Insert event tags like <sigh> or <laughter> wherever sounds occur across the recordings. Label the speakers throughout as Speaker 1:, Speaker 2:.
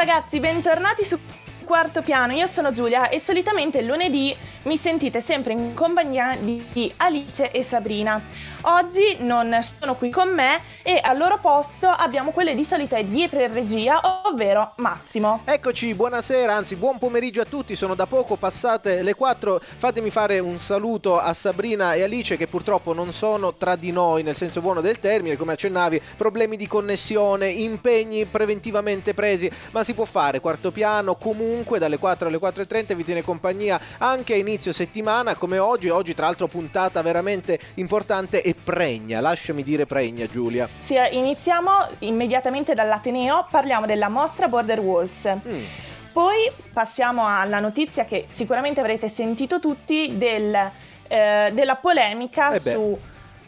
Speaker 1: ragazzi, bentornati su quarto piano, io sono Giulia e solitamente lunedì mi sentite sempre in compagnia di Alice e Sabrina. Oggi non sono qui con me e al loro posto abbiamo quelle di solito dietro in regia, ovvero Massimo.
Speaker 2: Eccoci, buonasera, anzi buon pomeriggio a tutti, sono da poco passate le 4, fatemi fare un saluto a Sabrina e Alice che purtroppo non sono tra di noi nel senso buono del termine, come accennavi, problemi di connessione, impegni preventivamente presi, ma si può fare, quarto piano comunque dalle 4 alle 4.30 vi tiene compagnia anche a inizio settimana come oggi, oggi tra l'altro puntata veramente importante e pregna, lasciami dire pregna Giulia.
Speaker 1: Sì, iniziamo immediatamente dall'Ateneo, parliamo della mostra Border Walls. Mm. Poi passiamo alla notizia che sicuramente avrete sentito tutti del, eh, della polemica eh su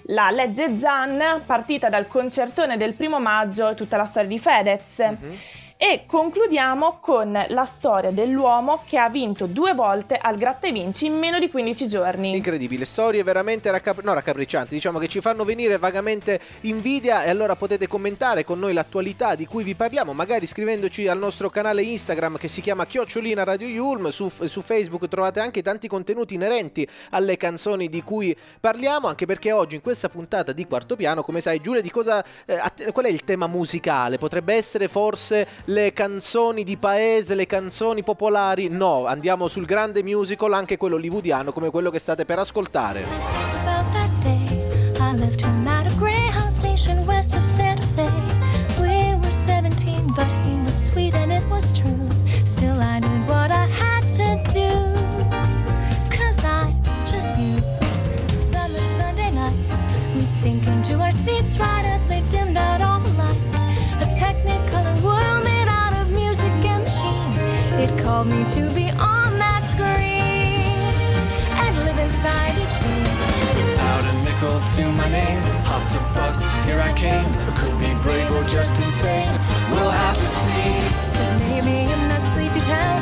Speaker 1: la legge ZAN partita dal concertone del primo maggio e tutta la storia di Fedez. Mm-hmm e concludiamo con la storia dell'uomo che ha vinto due volte al Gratta e Vinci in meno di 15 giorni.
Speaker 2: Incredibile, storie veramente raccap- no, raccapriccianti, diciamo che ci fanno venire vagamente invidia e allora potete commentare con noi l'attualità di cui vi parliamo, magari scrivendoci al nostro canale Instagram che si chiama Chiocciolina Radio Yulm, su, su Facebook trovate anche tanti contenuti inerenti alle canzoni di cui parliamo, anche perché oggi in questa puntata di Quarto Piano, come sai Giulia, di cosa, eh, qual è il tema musicale? Potrebbe essere forse le canzoni di paese, le canzoni popolari, no, andiamo sul grande musical, anche quello hollywoodiano come quello che state per ascoltare. Still sink into our seats right called me to be on that screen and live inside each scene. Without a nickel to my name, hopped a bus, here I came. I could be brave or just insane. We'll have to see. Cause maybe in that sleepy town,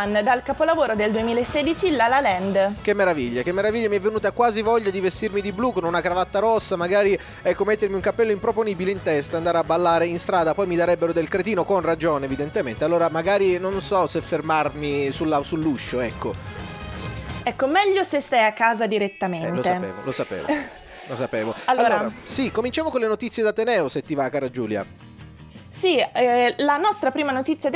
Speaker 1: Sun dal capolavoro del 2016 La La Land.
Speaker 2: Che meraviglia, che meraviglia, mi è venuta quasi voglia di vestirmi di blu con una cravatta rossa, magari ecco mettermi un cappello improponibile in testa, andare a ballare in strada, poi mi darebbero del cretino con ragione evidentemente, allora magari non so se fermarmi sulla, sull'uscio, ecco.
Speaker 1: Ecco, meglio se stai a casa direttamente. Eh,
Speaker 2: lo sapevo, lo sapevo. Lo sapevo. <laughs> Allora, allora, sì, cominciamo con le notizie d'Ateneo, se ti va, cara Giulia.
Speaker 1: Sì, eh, la nostra prima notizia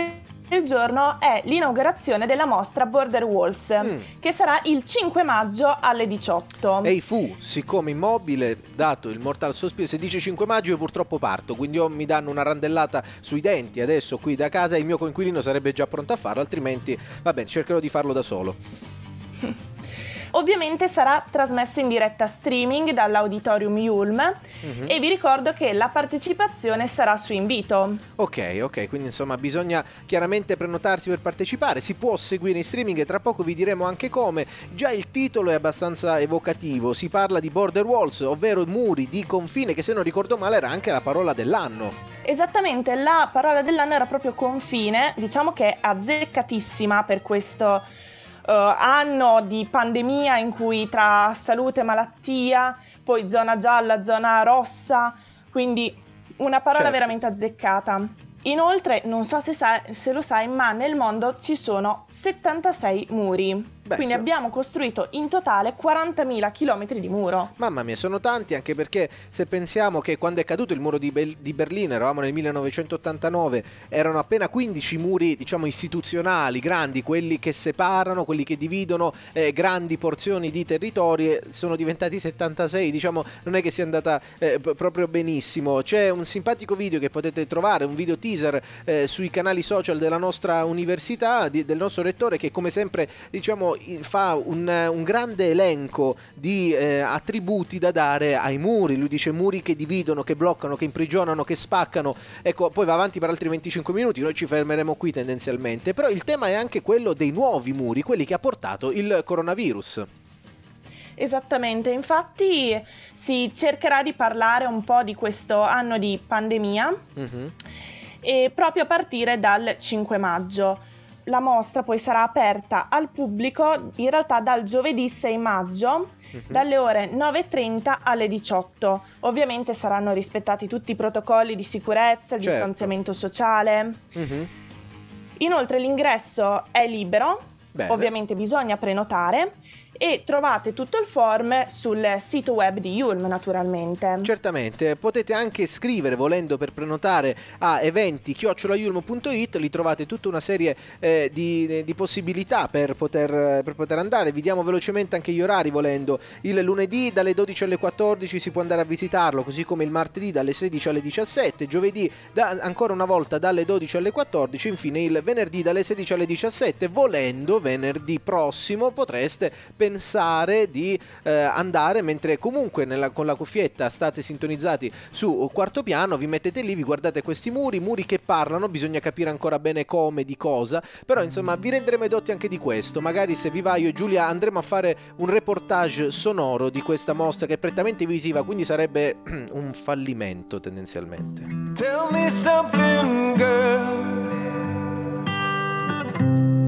Speaker 1: del giorno è l'inaugurazione della mostra Border Walls, mm. che sarà il 5 maggio alle 18.
Speaker 2: Ehi fu, siccome immobile, dato il mortal sospiro, se dice 5 maggio io purtroppo parto, quindi o mi danno una randellata sui denti adesso qui da casa il mio coinquilino sarebbe già pronto a farlo, altrimenti va bene, cercherò di farlo da solo. <laughs>
Speaker 1: Ovviamente sarà trasmesso in diretta streaming dall'Auditorium Yulm uh-huh. e vi ricordo che la partecipazione sarà su invito.
Speaker 2: Ok, ok, quindi insomma bisogna chiaramente prenotarsi per partecipare, si può seguire in streaming e tra poco vi diremo anche come. Già il titolo è abbastanza evocativo, si parla di border walls, ovvero muri di confine che se non ricordo male era anche la parola dell'anno.
Speaker 1: Esattamente, la parola dell'anno era proprio confine, diciamo che è azzeccatissima per questo uh, anno di pandemia in cui tra salute e malattia, poi zona gialla, zona rossa, quindi una parola certo. veramente azzeccata. Inoltre, non so se, sa- se lo sai, ma nel mondo ci sono 76 muri. Beh, Quindi so... abbiamo costruito in totale 40.000 km di muro.
Speaker 2: Mamma mia, sono tanti anche perché se pensiamo che quando è caduto il muro di, Be- di Berlino, eravamo nel 1989, erano appena 15 muri, diciamo, istituzionali, grandi, quelli che separano, quelli che dividono eh, grandi porzioni di territori, sono diventati 76, diciamo, non è che sia andata eh, p- proprio benissimo. C'è un simpatico video che potete trovare, un video teaser eh, sui canali social della nostra università, di- del nostro rettore che come sempre, diciamo, fa un, un grande elenco di eh, attributi da dare ai muri. Lui dice muri che dividono, che bloccano, che imprigionano, che spaccano. Ecco, poi va avanti per altri 25 minuti, noi ci fermeremo qui tendenzialmente. Però il tema è anche quello dei nuovi muri, quelli che ha portato il coronavirus.
Speaker 1: Esattamente, infatti si cercherà di parlare un po' di questo anno di pandemia mm-hmm. e proprio a partire dal 5 maggio la mostra poi sarà aperta al pubblico in realtà dal giovedì 6 maggio uh-huh. dalle ore 9.30 alle 18. Ovviamente saranno rispettati tutti i protocolli di sicurezza, il certo. distanziamento sociale. Uh-huh. Inoltre l'ingresso è libero, Bene. ovviamente bisogna prenotare e trovate tutto il form sul sito web di Yulm naturalmente.
Speaker 2: Certamente, potete anche scrivere volendo per prenotare a eventi chiocciolayulm.it, lì trovate tutta una serie eh, di, di, possibilità per poter, per poter, andare, vi diamo velocemente anche gli orari volendo, il lunedì dalle 12 alle 14 si può andare a visitarlo, così come il martedì dalle 16 alle 17, giovedì da, ancora una volta dalle 12 alle 14, infine il venerdì dalle 16 alle 17, volendo venerdì prossimo potreste pensare di eh, andare mentre comunque nella, con la cuffietta state sintonizzati su quarto piano, vi mettete lì, vi guardate questi muri, muri che parlano, bisogna capire ancora bene come, di cosa, però insomma vi renderemo edotti anche di questo, magari se vi va io e Giulia andremo a fare un reportage sonoro di questa mostra che è prettamente visiva, quindi sarebbe <clears throat> un fallimento tendenzialmente. Tell me something girl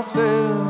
Speaker 2: nasceu.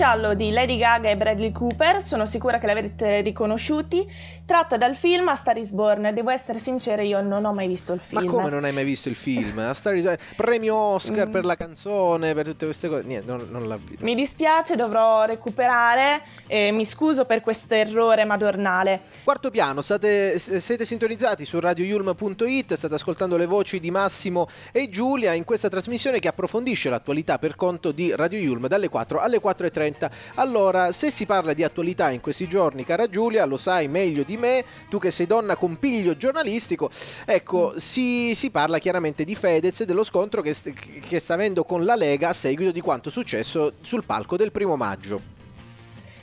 Speaker 1: Sciallo di Lady Gaga e Bradley Cooper, sono sicura che l'avrete riconosciuti, tratta dal film A Star is Born. Devo essere sincera, io non ho mai visto il film.
Speaker 2: Ma come non hai mai visto il film? A Star is Premio Oscar mm. per la canzone, per tutte queste cose. Niente, non, non l'ha visto.
Speaker 1: Mi dispiace, dovrò recuperare. Eh, mi scuso per questo errore madornale.
Speaker 2: Quarto piano, state, siete sintonizzati su radioyulm.it, state ascoltando le voci di Massimo e Giulia in questa trasmissione che approfondisce l'attualità per conto di Radio Yulm dalle 4 alle 4.30. Allora, se si parla di attualità in questi giorni, cara Giulia, lo sai meglio di me, tu che sei donna con piglio giornalistico, ecco, si, si parla chiaramente di Fedez e dello scontro che, che sta avendo con la Lega a seguito di quanto successo sul palco del primo maggio.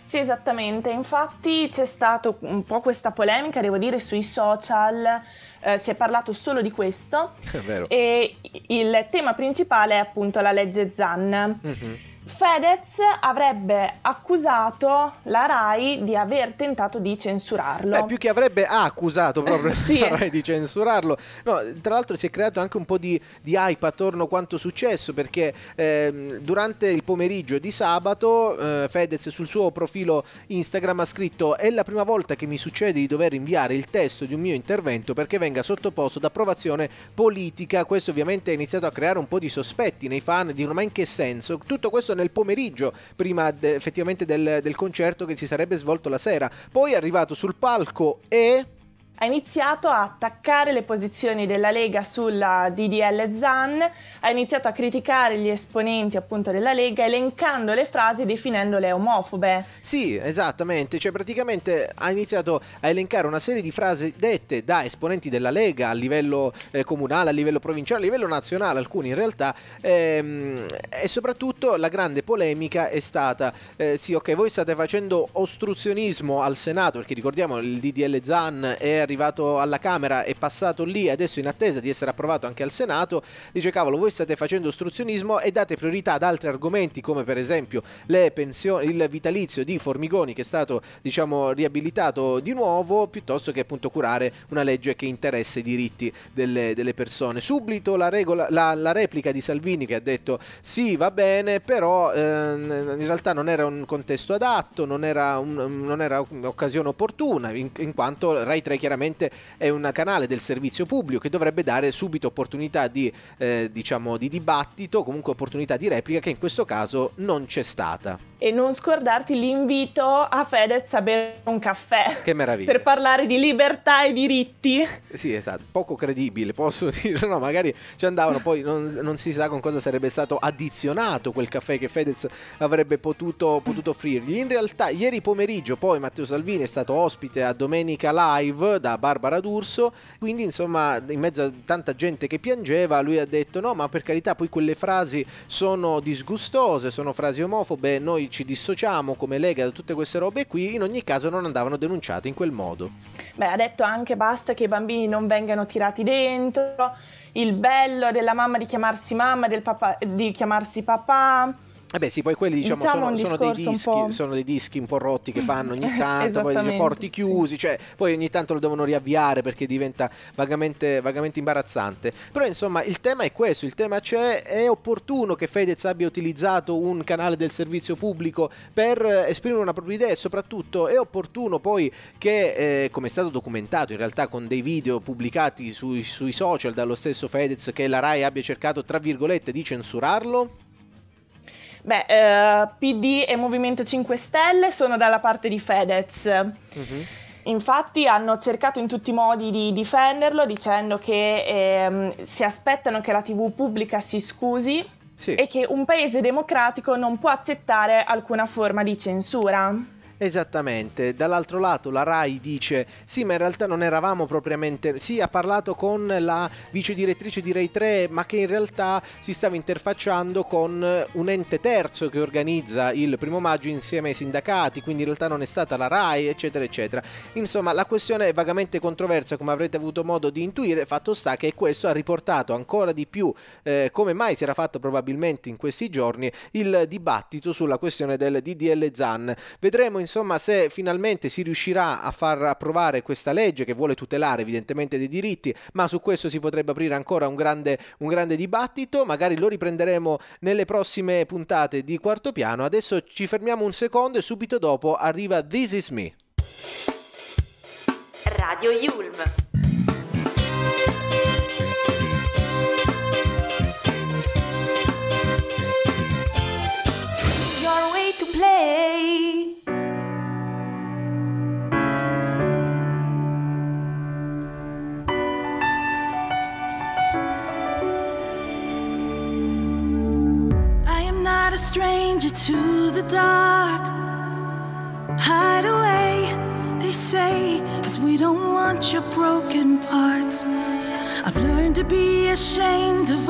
Speaker 1: Sì, esattamente. Infatti c'è stata un po' questa polemica, devo dire, sui social. Eh, si è parlato solo di questo. <laughs>
Speaker 2: È vero.
Speaker 1: E il tema principale è appunto la legge Zan. Mm-hmm. Fedez avrebbe accusato la RAI di aver tentato di censurarlo.
Speaker 2: Beh, più che avrebbe ha accusato proprio <laughs> sì. la RAI di censurarlo. No, tra l'altro si è creato anche un po' di, di hype attorno a quanto successo perché eh, durante il pomeriggio di sabato eh, Fedez sul suo profilo Instagram ha scritto è la prima volta che mi succede di dover inviare il testo di un mio intervento perché venga sottoposto ad approvazione politica. Questo ovviamente ha iniziato a creare un po' di sospetti nei fan di ma in che senso? Tutto questo nel pomeriggio, prima de- effettivamente del, del concerto che si sarebbe svolto la sera. Poi è arrivato sul palco e
Speaker 1: ha iniziato a attaccare le posizioni della Lega sulla DDL Zan, ha iniziato a criticare gli esponenti appunto della Lega elencando le frasi e definendole omofobe.
Speaker 2: Sì, esattamente, cioè praticamente ha iniziato a elencare una serie di frasi dette da esponenti della Lega a livello eh, comunale, a livello provinciale, a livello nazionale, alcuni in realtà, ehm, e soprattutto la grande polemica è stata, eh, sì ok, voi state facendo ostruzionismo al Senato, perché ricordiamo il DDL Zan è arrivato alla Camera e passato lì, adesso in attesa di essere approvato anche al Senato, dice cavolo, voi state facendo ostruzionismo e date priorità ad altri argomenti come per esempio pensioni, il vitalizio di Formigoni che è stato diciamo riabilitato di nuovo piuttosto che appunto curare una legge che interessa i diritti delle, delle persone. Subito la, regola, la, la, replica di Salvini che ha detto sì va bene però eh, in realtà non era un contesto adatto, non era, un, non era un'occasione opportuna in, in quanto Rai 3 chiaramente chiaramente è un canale del servizio pubblico che dovrebbe dare subito opportunità di, eh, diciamo, di dibattito, comunque opportunità di replica che in questo caso non c'è stata.
Speaker 1: E non scordarti l'invito a Fedez a bere un caffè.
Speaker 2: Che meraviglia.
Speaker 1: Per parlare di libertà e diritti.
Speaker 2: Sì, esatto, poco credibile, posso <laughs> dire. No, magari ci andavano, poi non, non si sa con cosa sarebbe stato addizionato quel caffè che Fedez avrebbe potuto, potuto offrirgli. In realtà, ieri pomeriggio poi Matteo Salvini è stato ospite a Domenica Live da Barbara D'Urso, quindi insomma in mezzo a tanta gente che piangeva lui ha detto no ma per carità poi quelle frasi sono disgustose, sono frasi omofobe, noi ci dissociamo come Lega da tutte queste robe qui, in ogni caso non andavano denunciate in quel modo.
Speaker 1: Beh ha detto anche basta che i bambini non vengano tirati dentro, il bello della mamma di chiamarsi mamma, del papà di chiamarsi papà
Speaker 2: eh beh sì, poi quelli diciamo, sono, sono, dei dischi, sono, dei dischi, un po' rotti che vanno ogni <laughs> tanto, poi i porti chiusi, sì. cioè, poi ogni tanto lo devono riavviare perché diventa vagamente, vagamente, imbarazzante. Però insomma il tema è questo, il tema c'è, è opportuno che Fedez abbia utilizzato un canale del servizio pubblico per esprimere una propria idea e soprattutto è opportuno poi che, eh, come è stato documentato in realtà con dei video pubblicati sui, sui social dallo stesso Fedez, che la RAI abbia cercato tra virgolette di censurarlo?
Speaker 1: Beh, eh, PD e Movimento 5 Stelle sono dalla parte di Fedez. Uh-huh. Infatti hanno cercato in tutti i modi di difenderlo dicendo che ehm, si aspettano che la TV pubblica si scusi sì. e che un paese democratico non può accettare alcuna forma di censura.
Speaker 2: Esattamente, dall'altro lato la RAI dice sì ma in realtà non eravamo propriamente, sì ha parlato con la vice direttrice di Rai 3 ma che in realtà si stava interfacciando con un ente terzo che organizza il primo maggio insieme ai sindacati, quindi in realtà non è stata la RAI eccetera eccetera. Insomma la questione è vagamente controversa come avrete avuto modo di intuire, fatto sta che questo ha riportato ancora di più eh, come mai si era fatto probabilmente in questi giorni il dibattito sulla questione del DDL ZAN. Vedremo
Speaker 3: insomma, se finalmente si riuscirà a far approvare questa legge che vuole tutelare evidentemente dei diritti, ma su questo si potrebbe aprire ancora un grande, un grande dibattito, magari lo riprenderemo nelle prossime puntate di Quarto Piano. Adesso ci fermiamo un secondo e subito dopo arriva This Is Me. Radio Yulm. Stranger to the dark. Hide away, they say, cause we don't want your broken parts. I've learned to be ashamed of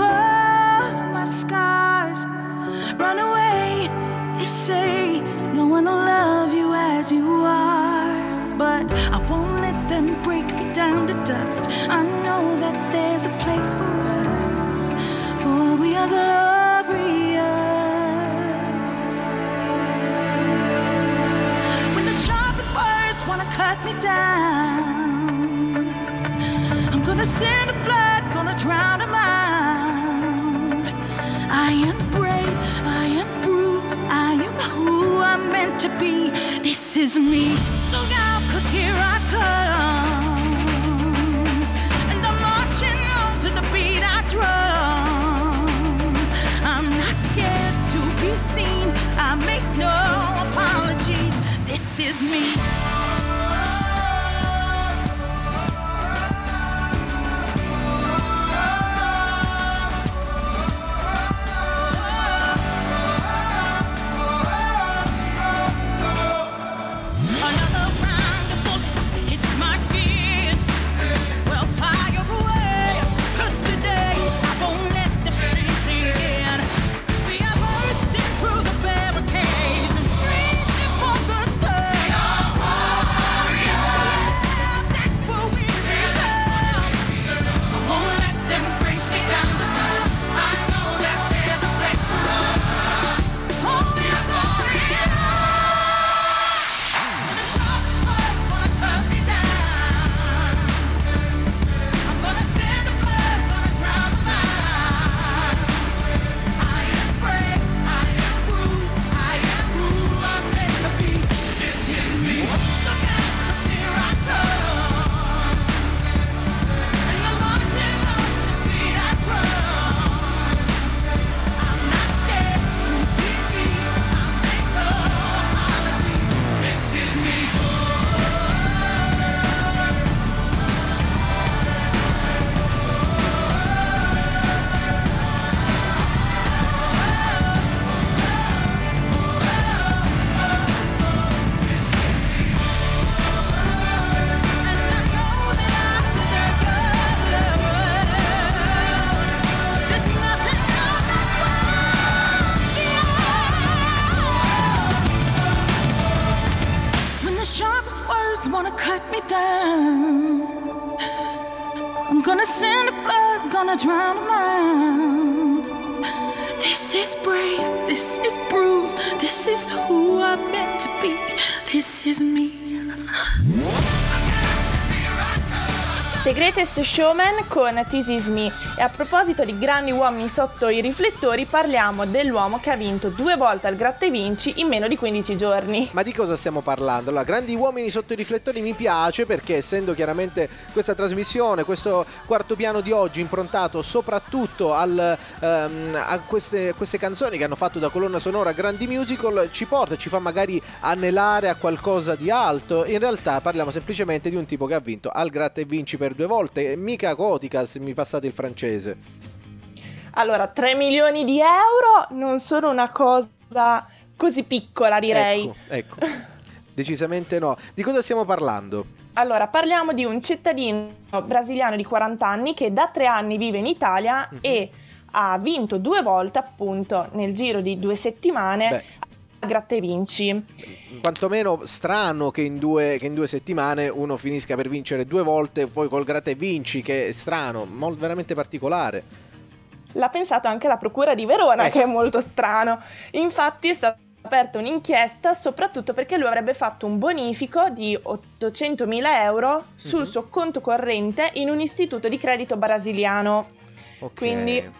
Speaker 1: Showman con This Is Me e a proposito di grandi uomini sotto i riflettori parliamo dell'uomo che ha vinto due volte al Gratta e Vinci in meno di 15 giorni.
Speaker 3: Ma di cosa stiamo parlando? Allora, grandi uomini sotto i riflettori mi piace perché essendo chiaramente questa trasmissione, questo quarto piano di oggi improntato soprattutto al, um, a queste, queste canzoni che hanno fatto da colonna sonora grandi musical, ci porta, ci fa magari anelare a qualcosa di alto. In realtà parliamo semplicemente di un tipo che ha vinto al Gratta e Vinci per due volte mica gotica se mi passate il francese.
Speaker 1: Allora, 3 milioni di euro non sono una cosa così piccola, direi.
Speaker 3: Ecco, ecco. <laughs> decisamente no. Di cosa stiamo parlando?
Speaker 1: Allora, parliamo di un cittadino brasiliano di 40 anni che da tre anni vive in Italia uh-huh. e ha vinto due volte, appunto, nel giro di due settimane. Beh gratta e vinci.
Speaker 3: Quantomeno strano che in, due, che in, due, settimane uno finisca per vincere due volte, poi col gratta e vinci, che è strano, molto, veramente particolare.
Speaker 1: L'ha pensato anche la Procura di Verona, eh. che è molto strano. Infatti è stato aperta un'inchiesta soprattutto perché lui avrebbe fatto un bonifico di 800.000 euro sul mm-hmm. suo conto corrente in un istituto di credito brasiliano. Okay. Quindi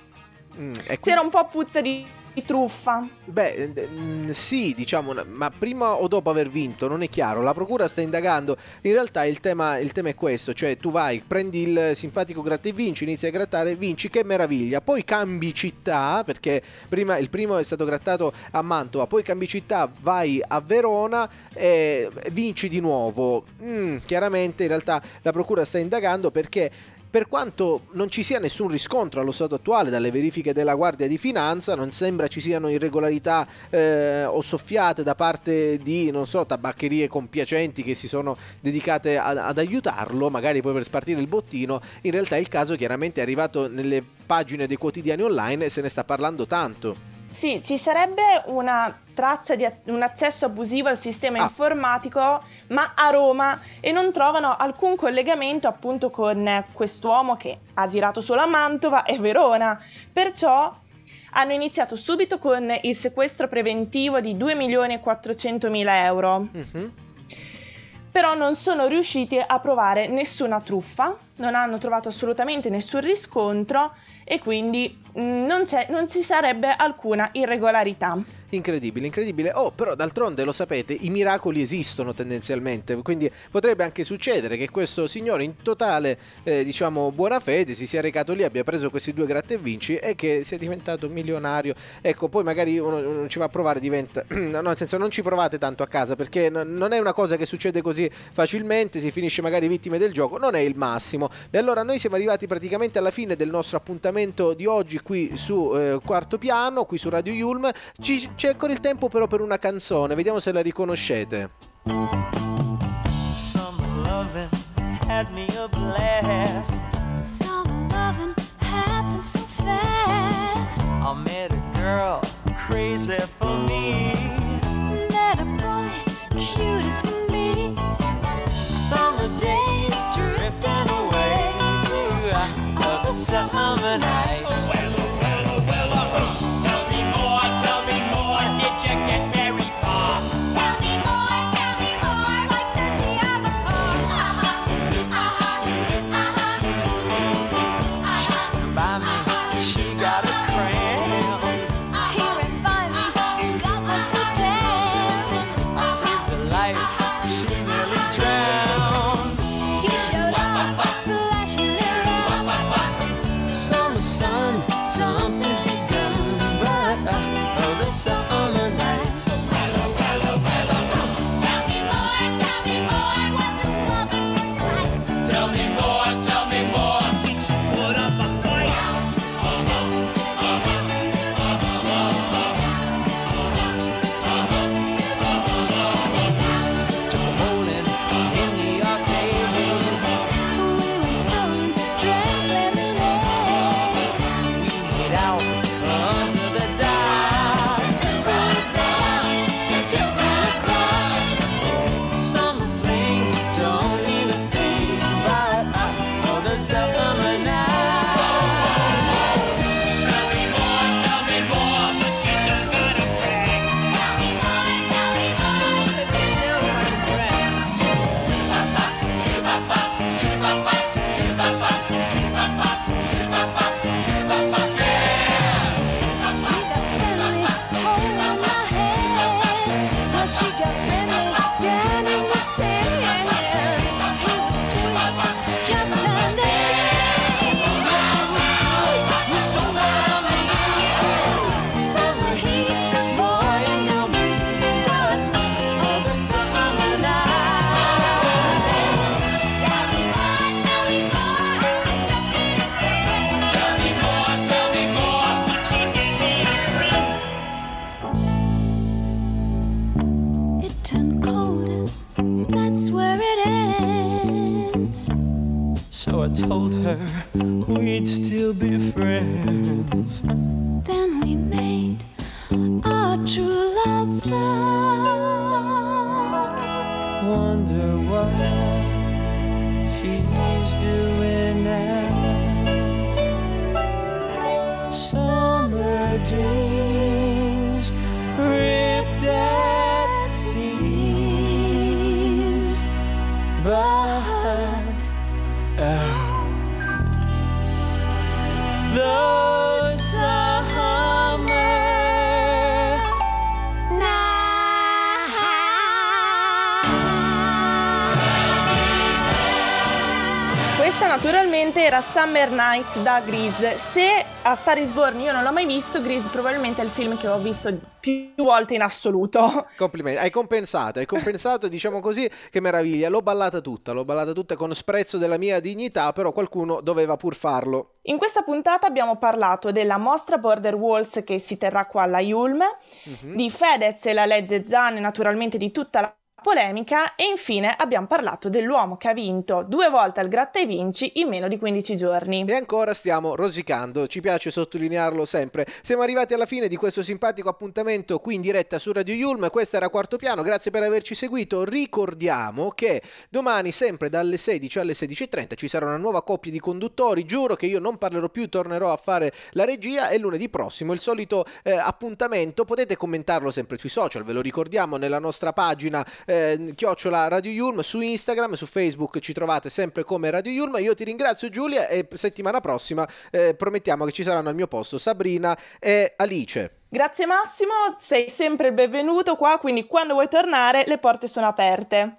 Speaker 1: mm, c'era un po' puzza di di truffa?
Speaker 2: Beh, eh, mm, sì, diciamo, ma prima o dopo aver vinto, non è chiaro. La procura sta indagando. In realtà il tema, il tema è questo: cioè tu vai, prendi il simpatico gratta e vinci, inizi a grattare, vinci, che meraviglia. Poi cambi città, perché prima il primo è stato grattato a Mantova, poi cambi città, vai a Verona e vinci di nuovo. Mm, chiaramente in realtà la procura sta indagando perché per quanto non ci sia nessun riscontro allo stato attuale dalle verifiche della Guardia di Finanza, non sembra ci siano irregolarità eh, o soffiate da parte di, non so, tabaccherie compiacenti che si sono dedicate a, ad aiutarlo, magari poi per spartire il bottino. In realtà il caso chiaramente è arrivato nelle pagine dei quotidiani online e se ne sta parlando tanto.
Speaker 1: Sì, ci sarebbe una traccia di un accesso abusivo al sistema ah. informatico, ma a Roma e non trovano alcun collegamento appunto con quest'uomo che ha girato solo a Mantova e Verona. Perciò hanno iniziato subito con il sequestro preventivo di 2 milioni e 400 mila euro. Mm-hmm. Però non sono riusciti a provare nessuna truffa, non hanno trovato assolutamente nessun riscontro e quindi non, non ci sarebbe alcuna irregolarità.
Speaker 2: Incredibile, incredibile. Oh, però d'altronde lo sapete, i miracoli esistono tendenzialmente, quindi potrebbe anche succedere che questo signore in totale, eh, diciamo, buona fede si sia recato lì, abbia preso questi due gratte e vinci e che sia diventato milionario. Ecco, poi magari uno, uno ci va a provare, diventa... <clears throat> no, nel senso non ci provate tanto a casa perché n- non è una cosa che succede così facilmente, si finisce magari vittime del gioco, non è il massimo. E allora noi siamo arrivati praticamente alla fine del nostro appuntamento di oggi qui su eh, Quarto Piano, qui su Radio Yulm. Ci c'è ancora il tempo però per una canzone, vediamo se la riconoscete. Summer loving had me a blast. Summer loving happened so fast. I met a girl crazy for me.
Speaker 1: Naturalmente era Summer Nights da Grease. Se a Star is Born io non l'ho mai visto, Grease probabilmente è il film che ho visto più volte in assoluto. <laughs>
Speaker 2: Complimenti, hai compensato, hai compensato, diciamo così, che meraviglia. L'ho ballata tutta, l'ho ballata tutta con sprezzo della mia dignità, però qualcuno doveva pur farlo.
Speaker 1: In questa puntata abbiamo parlato della mostra Border Walls che si terrà qua alla Yulm, uh-huh. di Fedez e la legge Zan naturalmente di tutta la polemica e infine abbiamo parlato dell'uomo che ha vinto due volte al Gratta e Vinci in meno di 15 giorni.
Speaker 2: E ancora stiamo rosicando, ci piace sottolinearlo sempre. Siamo arrivati alla fine di questo simpatico appuntamento qui in diretta su Radio Yulm, questo era Quarto Piano, grazie per averci seguito. Ricordiamo che domani sempre dalle 16 alle 16.30 ci sarà una nuova coppia di conduttori, giuro che io non parlerò più, tornerò a fare la regia e lunedì prossimo il solito eh, appuntamento, potete commentarlo sempre sui social, ve lo ricordiamo nella nostra pagina eh, chiocciola Radio Yulm su Instagram, su Facebook ci trovate sempre come Radio Yulm. Io ti ringrazio Giulia e settimana prossima eh, promettiamo che ci saranno al mio posto Sabrina e Alice.
Speaker 1: Grazie Massimo, sei sempre il benvenuto qua, quindi quando vuoi tornare le porte sono aperte.